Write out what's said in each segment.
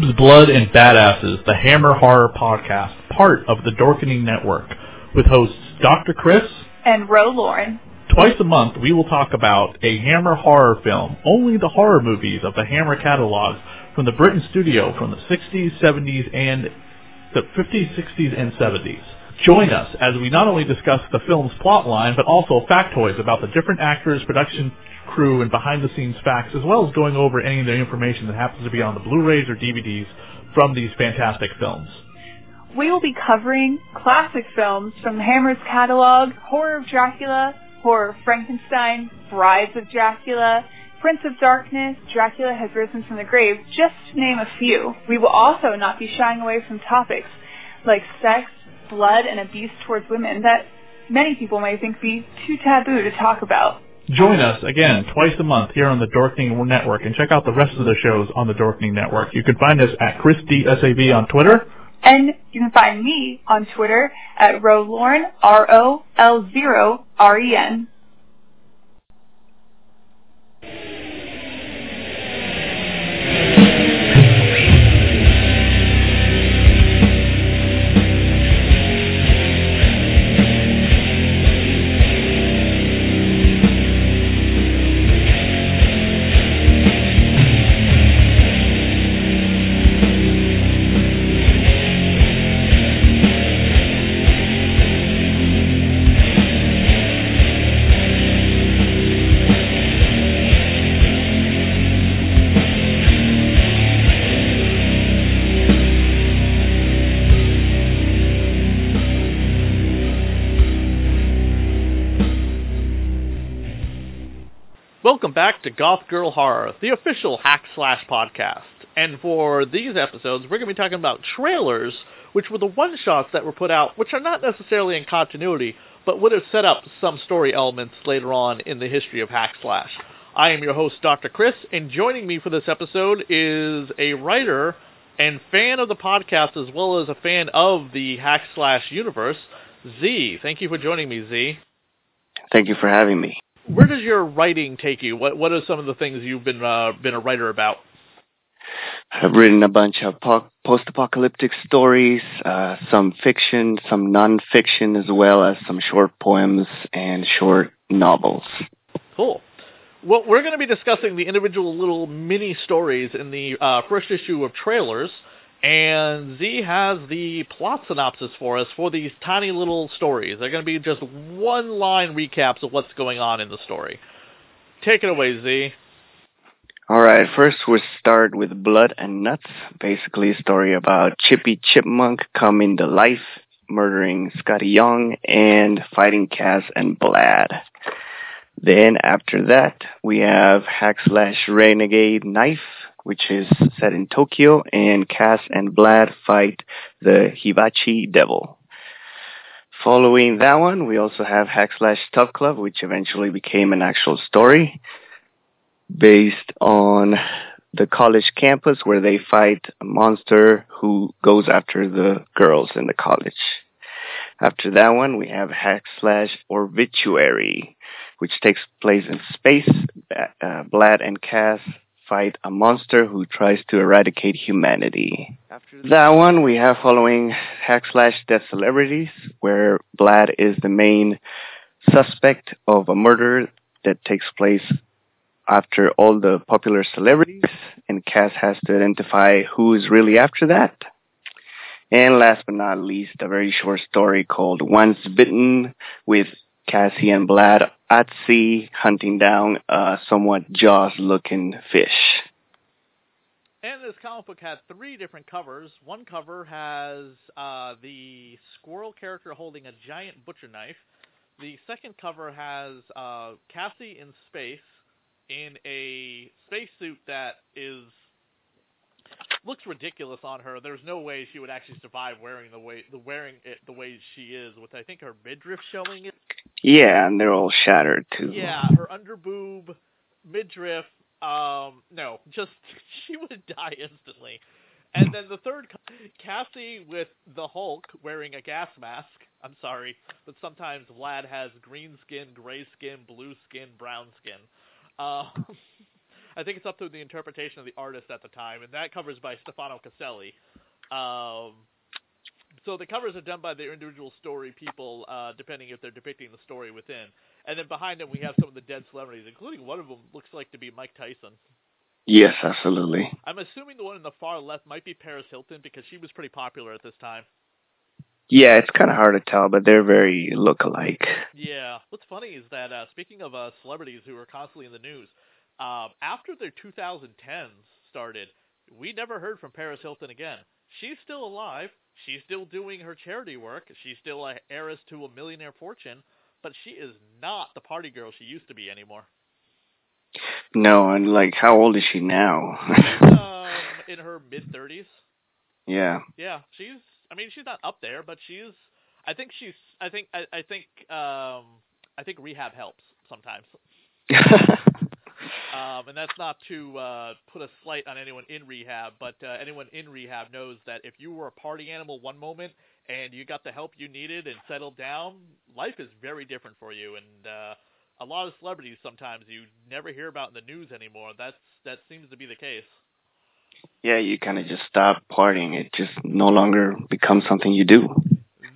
Boobs, Blood, and Badasses, the Hammer Horror Podcast, part of the Dorkening Network, with hosts Dr. Chris and Ro Lauren. Twice a month, we will talk about a Hammer horror film, only the horror movies of the Hammer catalog from the Britain studio from the 60s, 70s, and the 50s, 60s, and 70s. Join us as we not only discuss the film's plotline, but also factoids about the different actors, production crew, and behind-the-scenes facts, as well as going over any of the information that happens to be on the Blu-rays or DVDs from these fantastic films. We will be covering classic films from Hammer's catalog, Horror of Dracula, Horror of Frankenstein, Brides of Dracula, Prince of Darkness, Dracula Has Risen from the Grave, just to name a few. We will also not be shying away from topics like sex, blood, and abuse towards women that many people may think be too taboo to talk about. Join us again twice a month here on the Dorkening Network and check out the rest of the shows on the Dorkening Network. You can find us at ChrisDSAV on Twitter. And you can find me on Twitter at RoLauren, R-O-L-0-R-E-N. Back to Goth Girl Horror, the official hack slash podcast. And for these episodes, we're going to be talking about trailers, which were the one-shots that were put out, which are not necessarily in continuity, but would have set up some story elements later on in the history of hack slash. I am your host, Dr. Chris, and joining me for this episode is a writer and fan of the podcast as well as a fan of the hack slash universe, Z. Thank you for joining me, Z. Thank you for having me where does your writing take you? What what are some of the things you've been uh, been a writer about? I've written a bunch of po- post-apocalyptic stories, uh, some fiction, some non-fiction, as well as some short poems and short novels. Cool. Well, we're going to be discussing the individual little mini stories in the uh, first issue of Trailers, and Z has the plot synopsis for us for these tiny little stories. They're going to be just one line recaps of what's going on in the story. Take it away, Z. All right, first we'll start with Blood and Nuts, basically a story about Chippy Chipmunk coming to life, murdering Skottie Young, and fighting Cass and Vlad. Then after that, we have Hack Slash Renegade Knife, which is set in Tokyo, and Cass and Vlad fight the Hibachi Devil. Following that one, we also have Hack Slash Tough Club, which eventually became an actual story based on the college campus where they fight a monster who goes after the girls in the college. After that one, we have Hack Slash Obituary, which takes place in space. Uh, Vlad and Cass fight a monster who tries to eradicate humanity. After that one, we have following Hack Slash Death Celebrities, where Vlad is the main suspect of a murder that takes place after all the popular celebrities, and Cass has to identify who is really after that. And last but not least, a very short story called Once Bitten with Cassie and Vlad at sea hunting down a somewhat Jaws-looking fish. And this comic book had three different covers. One cover has uh, the squirrel character holding a giant butcher knife. The second cover has uh, Cassie in space in a spacesuit that is looks ridiculous on her. There's no way she would actually survive wearing the way the wearing it the way she is, with I think her midriff showing it. Yeah, and they're all shattered too. Yeah, her underboob, midriff. Um, no, just she would die instantly. And then the third, Cassie with the Hulk wearing a gas mask. I'm sorry, but sometimes Vlad has green skin, gray skin, blue skin, brown skin. Uh, I think it's up to the interpretation of the artist at the time, and that cover's by Stefano Caselli. Um, so the covers are done by the individual story people, uh, depending if they're depicting the story within. And then behind them, we have some of the dead celebrities, including one of them looks like to be Mike Tyson. Yes, absolutely. I'm assuming the one in the far left might be Paris Hilton because she was pretty popular at this time. Yeah, it's kind of hard to tell, but they're very look-alike. Yeah. What's funny is that uh, speaking of uh, celebrities who are constantly in the news, um, after their 2010s started, we never heard from Paris Hilton again. She's still alive. She's still doing her charity work. She's still a heiress to a millionaire fortune, but she is not the party girl she used to be anymore. No, and like, how old is she now? um, in her mid 30s. Yeah. Yeah, she's. I mean, she's not up there, but she's. I think she's. I think. I, I think. Um, I think rehab helps sometimes. Um, and that's not to uh, put a slight on anyone in rehab, but uh, anyone in rehab knows that if you were a party animal one moment and you got the help you needed and settled down, life is very different for you. And uh, a lot of celebrities sometimes you never hear about in the news anymore. That's that seems to be the case. Yeah, you kind of just stop partying. It just no longer becomes something you do.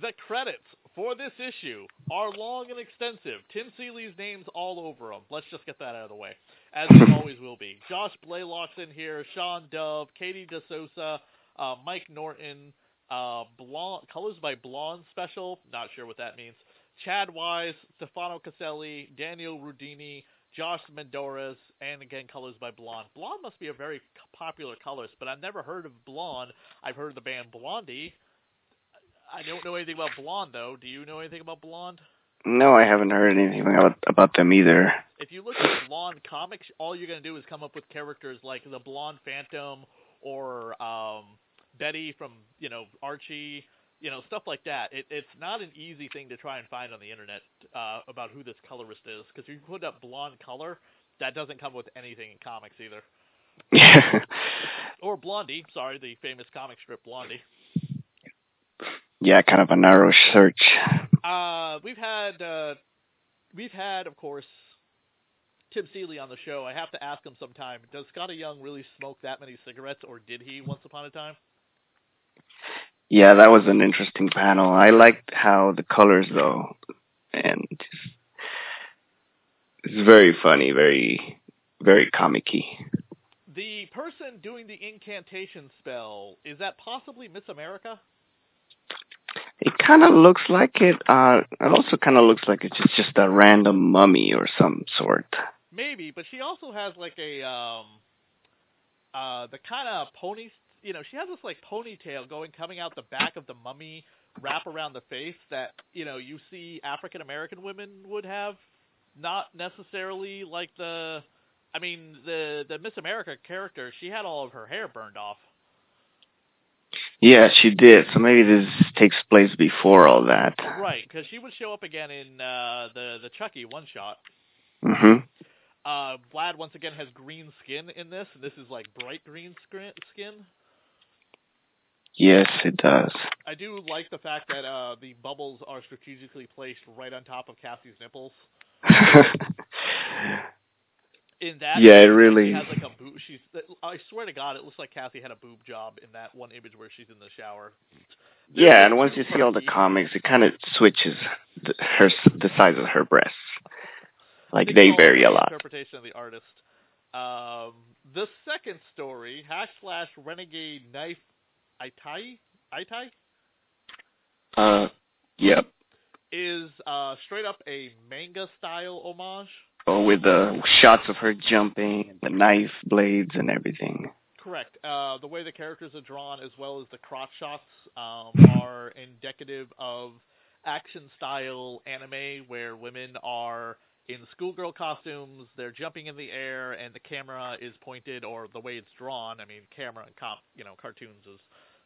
The credits for this issue are long and extensive. Tim Seeley's name's all over them. Let's just get that out of the way, as it always will be. Josh Blaylock's in here, Sean Dove, Katie De Sousa, uh, Mike Norton, uh, Blonde, Colors by Blonde Special, not sure what that means, Chad Wise, Stefano Caselli, Daniel Rudini, Josh Medors, and again, Colors by Blonde. Blonde must be a very popular colorist, but I've never heard of Blonde. I've heard of the band Blondie. I don't know anything about Blonde, though. Do you know anything about Blonde? No, I haven't heard anything about about them either. If you look at Blonde comics, all you're going to do is come up with characters like the Blonde Phantom or um, Betty from you know Archie, you know stuff like that. It, it's not an easy thing to try and find on the internet uh, about who this colorist is because if you put up blonde color, that doesn't come with anything in comics either. Or Blondie, sorry, the famous comic strip Blondie. Yeah, kind of a narrow search. Uh, we've had uh, we've had, of course, Tim Seeley on the show. I have to ask him sometime. Does Skottie Young really smoke that many cigarettes, or did he once upon a time? Yeah, that was an interesting panel. I liked how the colors though, and just, it's very funny, very very comicky. The person doing the incantation spell is that possibly Miss America? It kind of looks like it. Uh, it also kind of looks like it's just, a random mummy or some sort. Maybe, but she also has like a um, uh, the kind of pony. You know, she has this like ponytail going coming out the back of the mummy, wrap around the face that you know you see African American women would have. Not necessarily like the. I mean, the the Miss America character, she had all of her hair burned off. Yeah, she did. So maybe this takes place before all that. Right, because she would show up again in uh, the the Chucky one shot. Mm-hmm. Uh, Vlad once again has green skin in this, and this is like bright green skin. Yes, it does. I do like the fact that uh, the bubbles are strategically placed right on top of Cassie's nipples. in that, yeah, it really has like a boob. She's. I swear to God, it looks like Cassie had a boob job in that one image where she's in the shower. There's yeah, and once you see all the comics, it kind of switches the, her the size of her breasts. Like they vary a lot. Interpretation of the artist. Um, the second story, hack slash renegade knife, Itai, Itai. Uh, yep. Is uh straight up a manga style homage. Oh, with the shots of her jumping, the knife blades, and everything. Correct. Uh, the way the characters are drawn, as well as the crotch shots, um, are indicative of action style anime where women are in schoolgirl costumes, they're jumping in the air, and the camera is pointed, or the way it's drawn. I mean, camera and comp, you know, cartoons is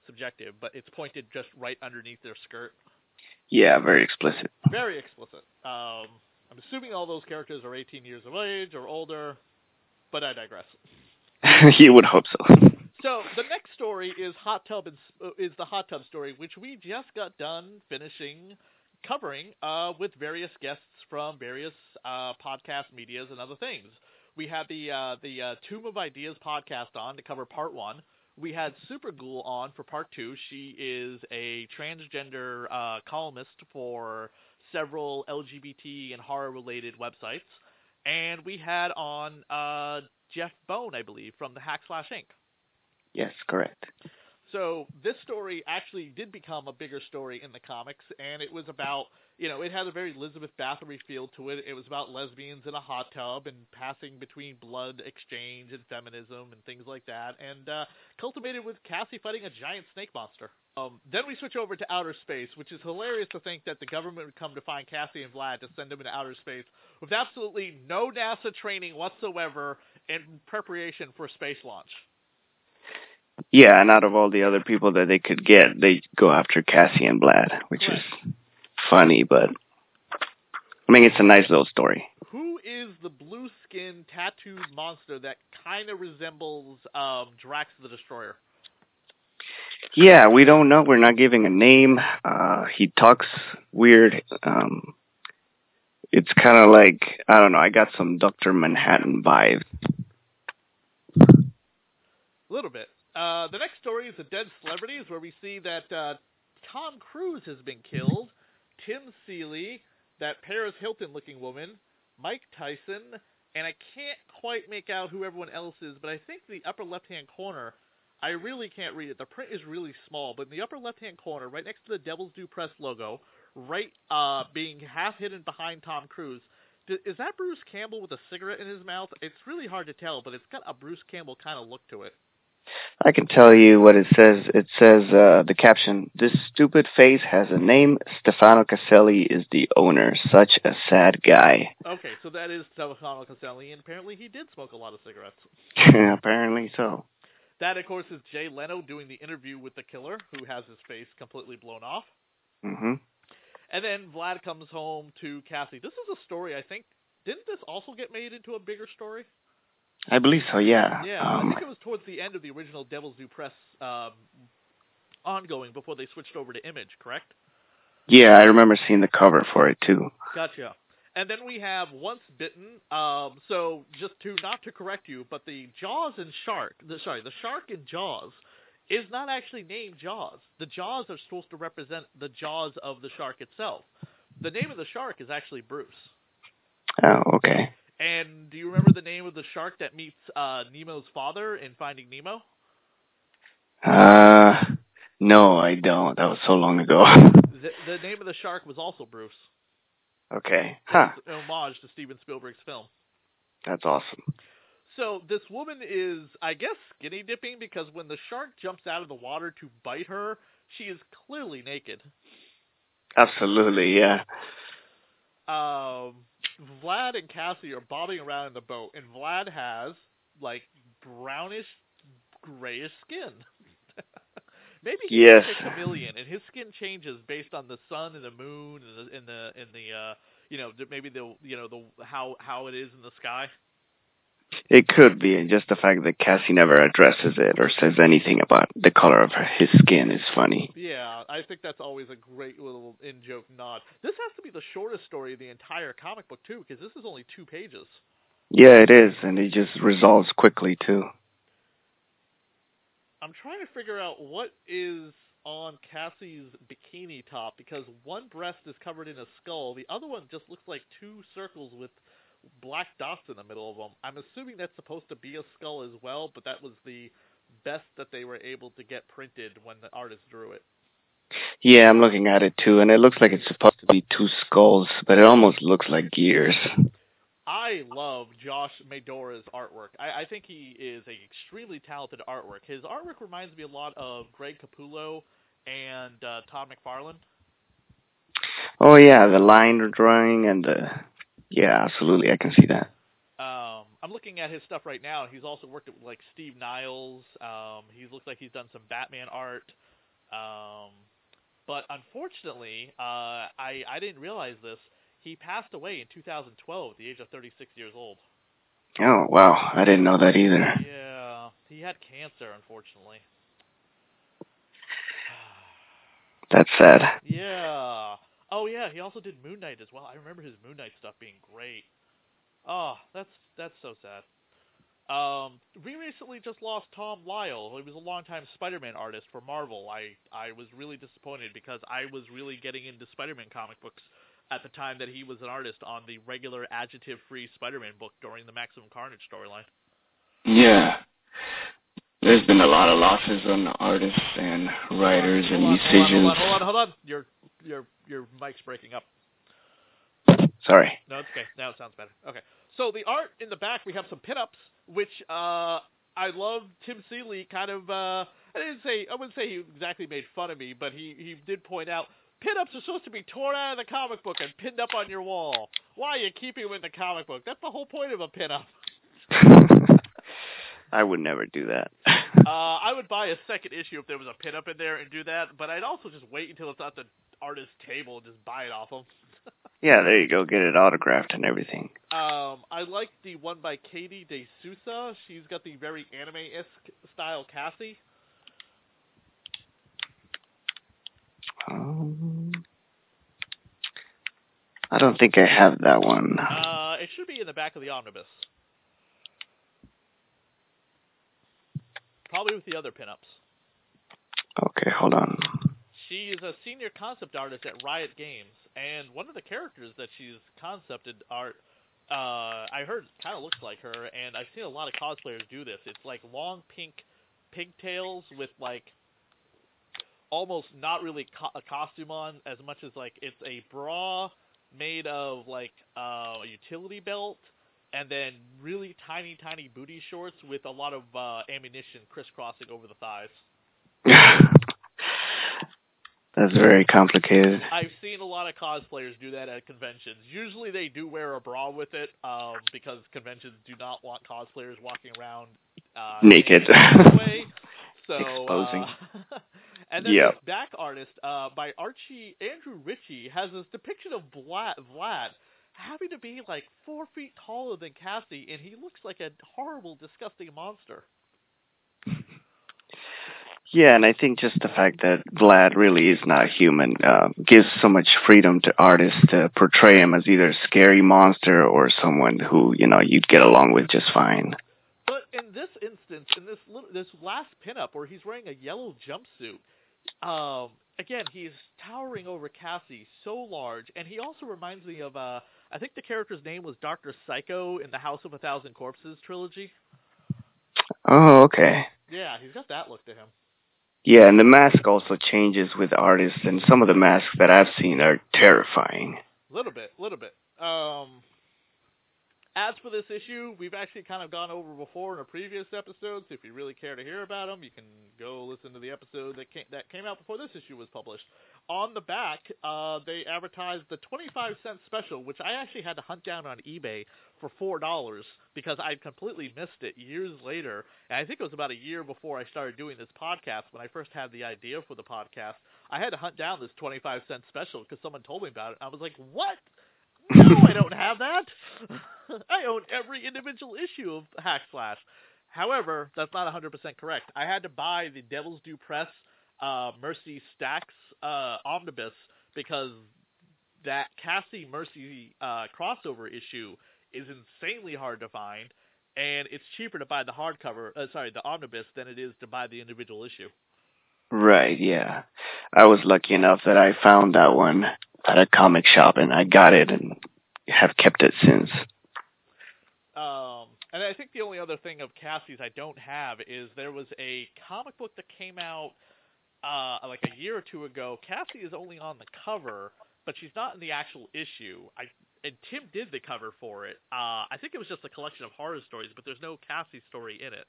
subjective, but it's pointed just right underneath their skirt. Yeah, very explicit. Very explicit. Um, I'm assuming all those characters are 18 years of age or older, but I digress. you would hope so. So the next story is hot tub is the hot tub story, which we just got done finishing covering uh, with various guests from various uh, podcast medias and other things. We had the uh, the uh, Tomb of Ideas podcast on to cover part one. We had Super Superghoul on for part two. She is a transgender uh, columnist for several LGBT and horror related websites. And we had on uh, Jeff Bone, I believe, from the Hack Slash Inc. Yes, correct. So this story actually did become a bigger story in the comics, and it was about, you know, it had a very Elizabeth Bathory feel to it. It was about lesbians in a hot tub and passing between blood exchange and feminism and things like that, and uh, cultivated with Cassie fighting a giant snake monster. Um, then we switch over to outer space, which is hilarious to think that the government would come to find Cassie and Vlad to send them into outer space with absolutely no NASA training whatsoever in preparation for space launch. Yeah, and out of all the other people that they could get, they go after Cassie and Vlad, which Correct. is funny, but I mean, it's a nice little story. Who is the blue skin tattooed monster that kind of resembles um, Drax the Destroyer? Yeah, we don't know. We're not giving a name. Uh, he talks weird. Um, it's kind of like I don't know. I got some Doctor Manhattan vibes. A little bit. Uh, the next story is the Dead Celebrities, where we see that uh, Tom Cruise has been killed, Tim Seeley, that Paris Hilton-looking woman, Mike Tyson, and I can't quite make out who everyone else is, but I think the upper left-hand corner, I really can't read it. The print is really small, but in the upper left-hand corner, right next to the Devil's Due Press logo, right uh, being half hidden behind Tom Cruise, d- is that Bruce Campbell with a cigarette in his mouth? It's really hard to tell, but it's got a Bruce Campbell kind of look to it. I can tell you what it says. It says uh, the caption: "This stupid face has a name. Stefano Caselli is the owner. Such a sad guy." Okay, so that is Stefano Caselli, and apparently he did smoke a lot of cigarettes. Apparently so. That, of course, is Jay Leno doing the interview with the killer, who has his face completely blown off. hmm And then Vlad comes home to Cassie. This is a story, I think. Didn't this also get made into a bigger story? I believe so. Yeah. Yeah, I Um, think it was towards the end of the original Devil's Due Press um, ongoing before they switched over to Image, correct? yeah, I remember seeing the cover for it too. Gotcha. And then we have Once Bitten. Um, so just to not to correct you, but the Jaws and Shark, the sorry, the shark in Jaws is not actually named Jaws. The Jaws are supposed to represent the jaws of the shark itself. The name of the shark is actually Bruce. Oh, okay. And do you remember the name of the shark that meets uh, Nemo's father in Finding Nemo? Uh, no, I don't. That was so long ago. The, the name of the shark was also Bruce. Okay. Huh. An homage to Steven Spielberg's film. That's awesome. So this woman is, I guess, skinny dipping because when the shark jumps out of the water to bite her, she is clearly naked. Absolutely. Yeah. Um, Vlad and Cassie are bobbing around in the boat, and Vlad has like brownish, grayish skin. Maybe he's Yes. like a chameleon, and his skin changes based on the sun and the moon and the and the and the uh, you know maybe the you know the how how it is in the sky. It could be and just the fact that Cassie never addresses it or says anything about the color of his skin is funny. Yeah, I think that's always a great little in-joke nod. This has to be the shortest story of the entire comic book too, because this is only two pages. Yeah, it is, and it just resolves quickly too. I'm trying to figure out what is on Cassie's bikini top because one breast is covered in a skull, the other one just looks like two circles with black dots in the middle of them. I'm assuming that's supposed to be a skull as well, but that was the best that they were able to get printed when the artist drew it. Yeah, I'm looking at it too, and it looks like it's supposed to be two skulls, but it almost looks like gears. I love Josh Medors' artwork. I, I think he is a extremely talented artwork. His artwork reminds me a lot of Greg Capullo and uh, Todd McFarlane. Oh yeah, the line drawing and the yeah, absolutely, I can see that. Um, I'm looking at his stuff right now. He's also worked with like Steve Niles. Um, he looks like he's done some Batman art. Um, but unfortunately, uh, I I didn't realize this. He passed away in 2012 at the age of 36 years old. Oh wow, I didn't know that either. Yeah, he had cancer, unfortunately. That's sad. Yeah. Oh yeah, he also did Moon Knight as well. I remember his Moon Knight stuff being great. Oh, that's that's so sad. Um, we recently just lost Tom Lyle. He was a longtime Spider-Man artist for Marvel. I I was really disappointed because I was really getting into Spider-Man comic books at the time that he was an artist on the regular adjective-free Spider-Man book during the Maximum Carnage storyline. Yeah. There's been a lot of losses on artists and writers hold and on, musicians. Hold on, hold on, hold on, hold on. Your your your mic's breaking up. Sorry. No, it's okay. Now it sounds better. Okay. So the art in the back, we have some pinups, which uh, I love. Tim Seeley kind of. Uh, I didn't say. I wouldn't say he exactly made fun of me, but he he did point out pinups are supposed to be torn out of the comic book and pinned up on your wall. Why are you keeping them in the comic book? That's the whole point of a pinup. I would never do that. Uh, I would buy a second issue if there was a pinup in there and do that, but I'd also just wait until it's at the artist's table and just buy it off them. yeah, there you go. Get it autographed and everything. Um, I like the one by Katie De Sousa. She's got the very anime-esque style Cassie. Um, I don't think I have that one. Uh, it should be in the back of the omnibus. Probably with the other pinups. Okay, hold on. She is a senior concept artist at Riot Games, and one of the characters that she's concepted art, uh, I heard kind of looks like her, and I've seen a lot of cosplayers do this. It's like long pink pigtails with like almost not really co- a costume on as much as like it's a bra made of like uh, a utility belt and then really tiny tiny booty shorts with a lot of uh, ammunition crisscrossing over the thighs. That's very complicated. I've seen a lot of cosplayers do that at conventions. Usually they do wear a bra with it um, because conventions do not want cosplayers walking around uh, Naked. Anyway. So, Exposing. Uh, and then Yep. this back artist uh, by Archie Andrew Ritchie has this depiction of Vlad, Vlad having to be like four feet taller than Cassie, and he looks like a horrible, disgusting monster. Yeah, and I think just the fact that Vlad really is not human uh, gives so much freedom to artists to portray him as either a scary monster or someone who you know you'd get along with just fine. But in this instance, in this little, this last pinup where he's wearing a yellow jumpsuit, um, again he's towering over Cassie, so large, and he also reminds me of uh, I think the character's name was Doctor Psycho in the House of a Thousand Corpses trilogy. Oh, okay. Yeah, he's got that look to him. Yeah, and the mask also changes with artists, and some of the masks that I've seen are terrifying. A little bit, a little bit. Um, as for this issue, we've actually kind of gone over before in a previous episode. So if you really care to hear about them, you can go listen to the episode that came, that came out before this issue was published. On the back, uh, they advertised the 25 cent special, which I actually had to hunt down on eBay for four dollars because I completely missed it years later. And I think it was about a year before I started doing this podcast when I first had the idea for the podcast. I had to hunt down this 25 cent special because someone told me about it. I was like, "What? No, I don't have that. I own every individual issue of Hack Slash." However, that's not 100% correct. I had to buy the Devil's Due Press uh, Mercy Sparx uh, omnibus because that Cassie Mercy uh, crossover issue is insanely hard to find, and it's cheaper to buy the hardcover, uh, sorry, the omnibus than it is to buy the individual issue. Right, yeah. I was lucky enough that I found that one at a comic shop and I got it and have kept it since. Um, and I think the only other thing of Cassie's I don't have is there was a comic book that came out uh, like a year or two ago. Cassie is only on the cover, but she's not in the actual issue. I and Tim did the cover for it. Uh, I think it was just a collection of horror stories, but there's no Cassie story in it.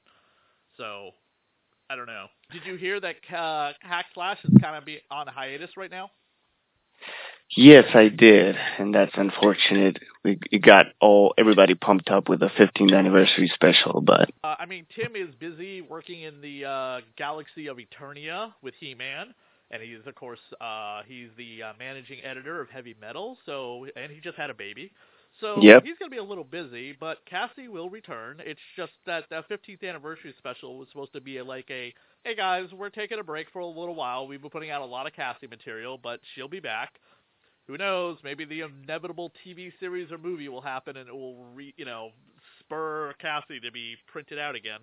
So I don't know. Did you hear that uh, Hack Slash is kind of be on hiatus right now? Yes, I did, and that's unfortunate. We it got all everybody pumped up with a 15th anniversary special, but Uh, I mean, Tim is busy working in the uh, galaxy of Eternia with He-Man, and he's of course uh, he's the uh, managing editor of Heavy Metal. So, and he just had a baby, so Yep. he's going to be a little busy. But Cassie will return. It's just that that 15th anniversary special was supposed to be like a, hey guys, we're taking a break for a little while. We've been putting out a lot of Cassie material, but she'll be back. Who knows? Maybe the inevitable TV series or movie will happen, and it will, re, you know, spur Cassie to be printed out again.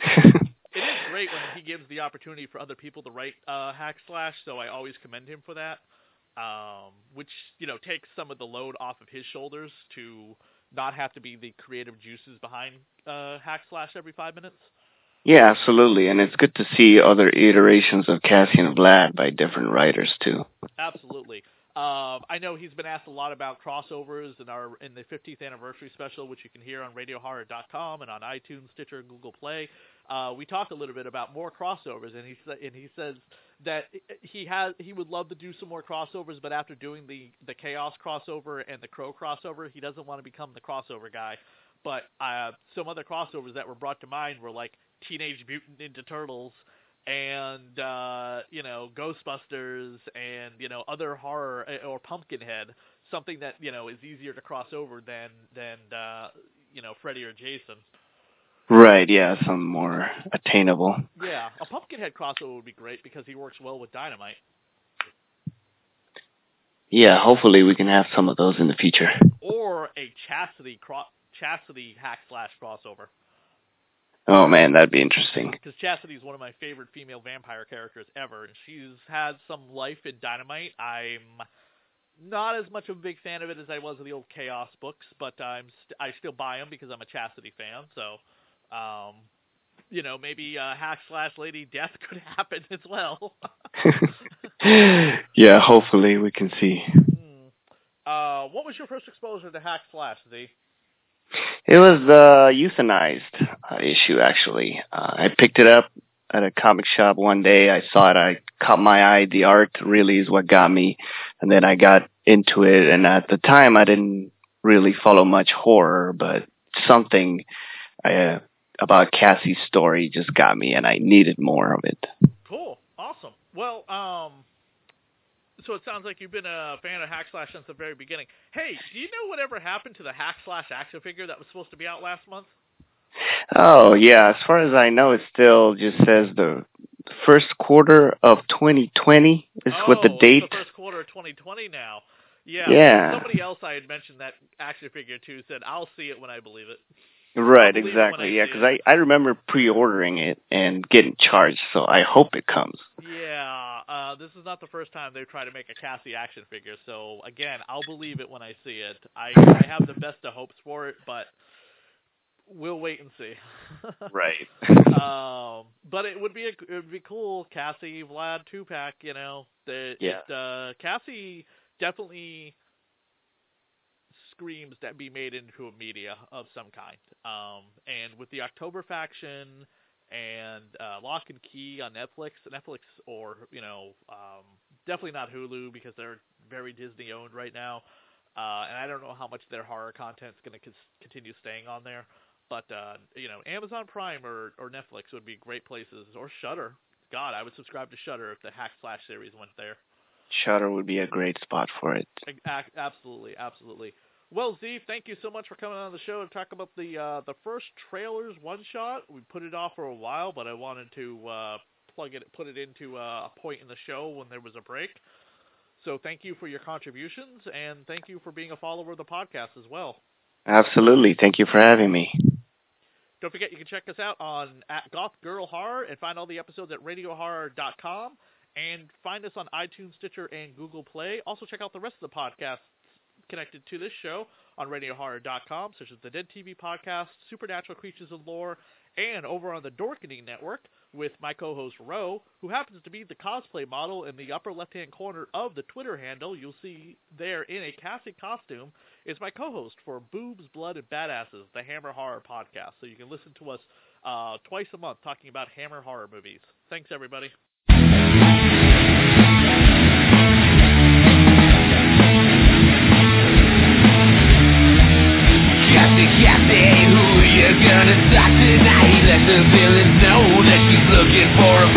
it is great when he gives the opportunity for other people to write uh, hack slash, so I always commend him for that. Um, which you know takes some of the load off of his shoulders to not have to be the creative juices behind uh, hack slash every five minutes. Yeah, absolutely, and it's good to see other iterations of Cassie and Vlad by different writers too. Absolutely. Uh, I know he's been asked a lot about crossovers in our in the 50th anniversary special, which you can hear on RadioHorror.com and on iTunes, Stitcher, and Google Play. Uh, we talked a little bit about more crossovers, and he and he says that he has he would love to do some more crossovers, but after doing the the Chaos crossover and the Crow crossover, he doesn't want to become the crossover guy. But uh, some other crossovers that were brought to mind were like Teenage Mutant Ninja Turtles and uh, you know Ghostbusters and you know other horror eh, or Pumpkinhead, something that you know is easier to cross over than than uh, you know Freddy or Jason. Right, yeah, some more attainable. Yeah, a Pumpkinhead crossover would be great because he works well with Dynamite. Yeah, hopefully we can have some of those in the future. Or a Chastity cro- Chastity hack slash crossover. Oh man, that'd be interesting. Because Chastity is one of my favorite female vampire characters ever, and she's had some life in Dynamite. I'm not as much of a big fan of it as I was of the old Chaos books, but I'm st- I still buy them because I'm a Chastity fan. So, um, you know, maybe uh, hack slash Lady Death could happen as well. yeah, hopefully we can see. Hmm. Uh, what was your first exposure to hack slash, Z? It was the euthanized uh, issue, actually. Uh, I picked it up at a comic shop one day. I saw it. I caught my eye. The art really is what got me. And then I got into it. And at the time, I didn't really follow much horror, but something uh, about Cassie's story just got me, and I needed more of it. Cool. Awesome. Well, um, so it sounds like you've been a fan of Hack Slash since the very beginning. Hey, do you know whatever happened to the Hack Slash action figure that was supposed to be out last month? Oh yeah, as far as I know, it still just says the first quarter of 2020 is oh, what the oh, date. the first quarter of 2020 now. Yeah. Yeah. Somebody else I had mentioned that action figure to said, "I'll see it when I believe it." Right, believe it exactly. Yeah, because I I remember pre-ordering it and getting charged, so I hope it comes. Yeah, this is not the first time they've tried to make a Cassie action figure. So again, I'll believe it when I see it. I I have the best of hopes for it, but we'll wait and see. Right. um, but it would be a, it would be cool, Cassie Vlad two pack. You know, the Yeah. it, uh, Cassie definitely screams that be made into a media of some kind. Um, and with the October faction and uh, Locke and Key on Netflix, Netflix or you know um, definitely not Hulu because they're very Disney owned right now. Uh, and I don't know how much their horror content's going to c- continue staying on there. But uh, you know, Amazon Prime or, or Netflix would be great places, or Shudder. God, I would subscribe to Shudder if the Hack Slash series went there. Shudder would be a great spot for it. A- Absolutely, absolutely. Well, Z, thank you so much for coming on the show to talk about the uh, the first trailers one shot. We put it off for a while, but I wanted to uh, plug it, put it into uh, a point in the show when there was a break. So thank you for your contributions, and thank you for being a follower of the podcast as well. Absolutely. Thank you for having me. Don't forget you can check us out on at Goth Girl Horror and find all the episodes at RadioHorror.com and find us on iTunes, Stitcher, and Google Play. Also check out the rest of the podcasts connected to this show on RadioHorror.com, such as the Dead TV podcast, Supernatural Creatures of Lore, and over on the Dorkening Network with my co-host Ro, who happens to be the cosplay model in the upper left-hand corner of the Twitter handle. You'll see there in a Cassie costume is my co-host for Boobs, Blood, and Badasses, the Hammer Horror podcast. So you can listen to us uh, twice a month talking about Hammer horror movies. Thanks, everybody. Cassie, who you gonna tonight? Let the villain know that she's looking for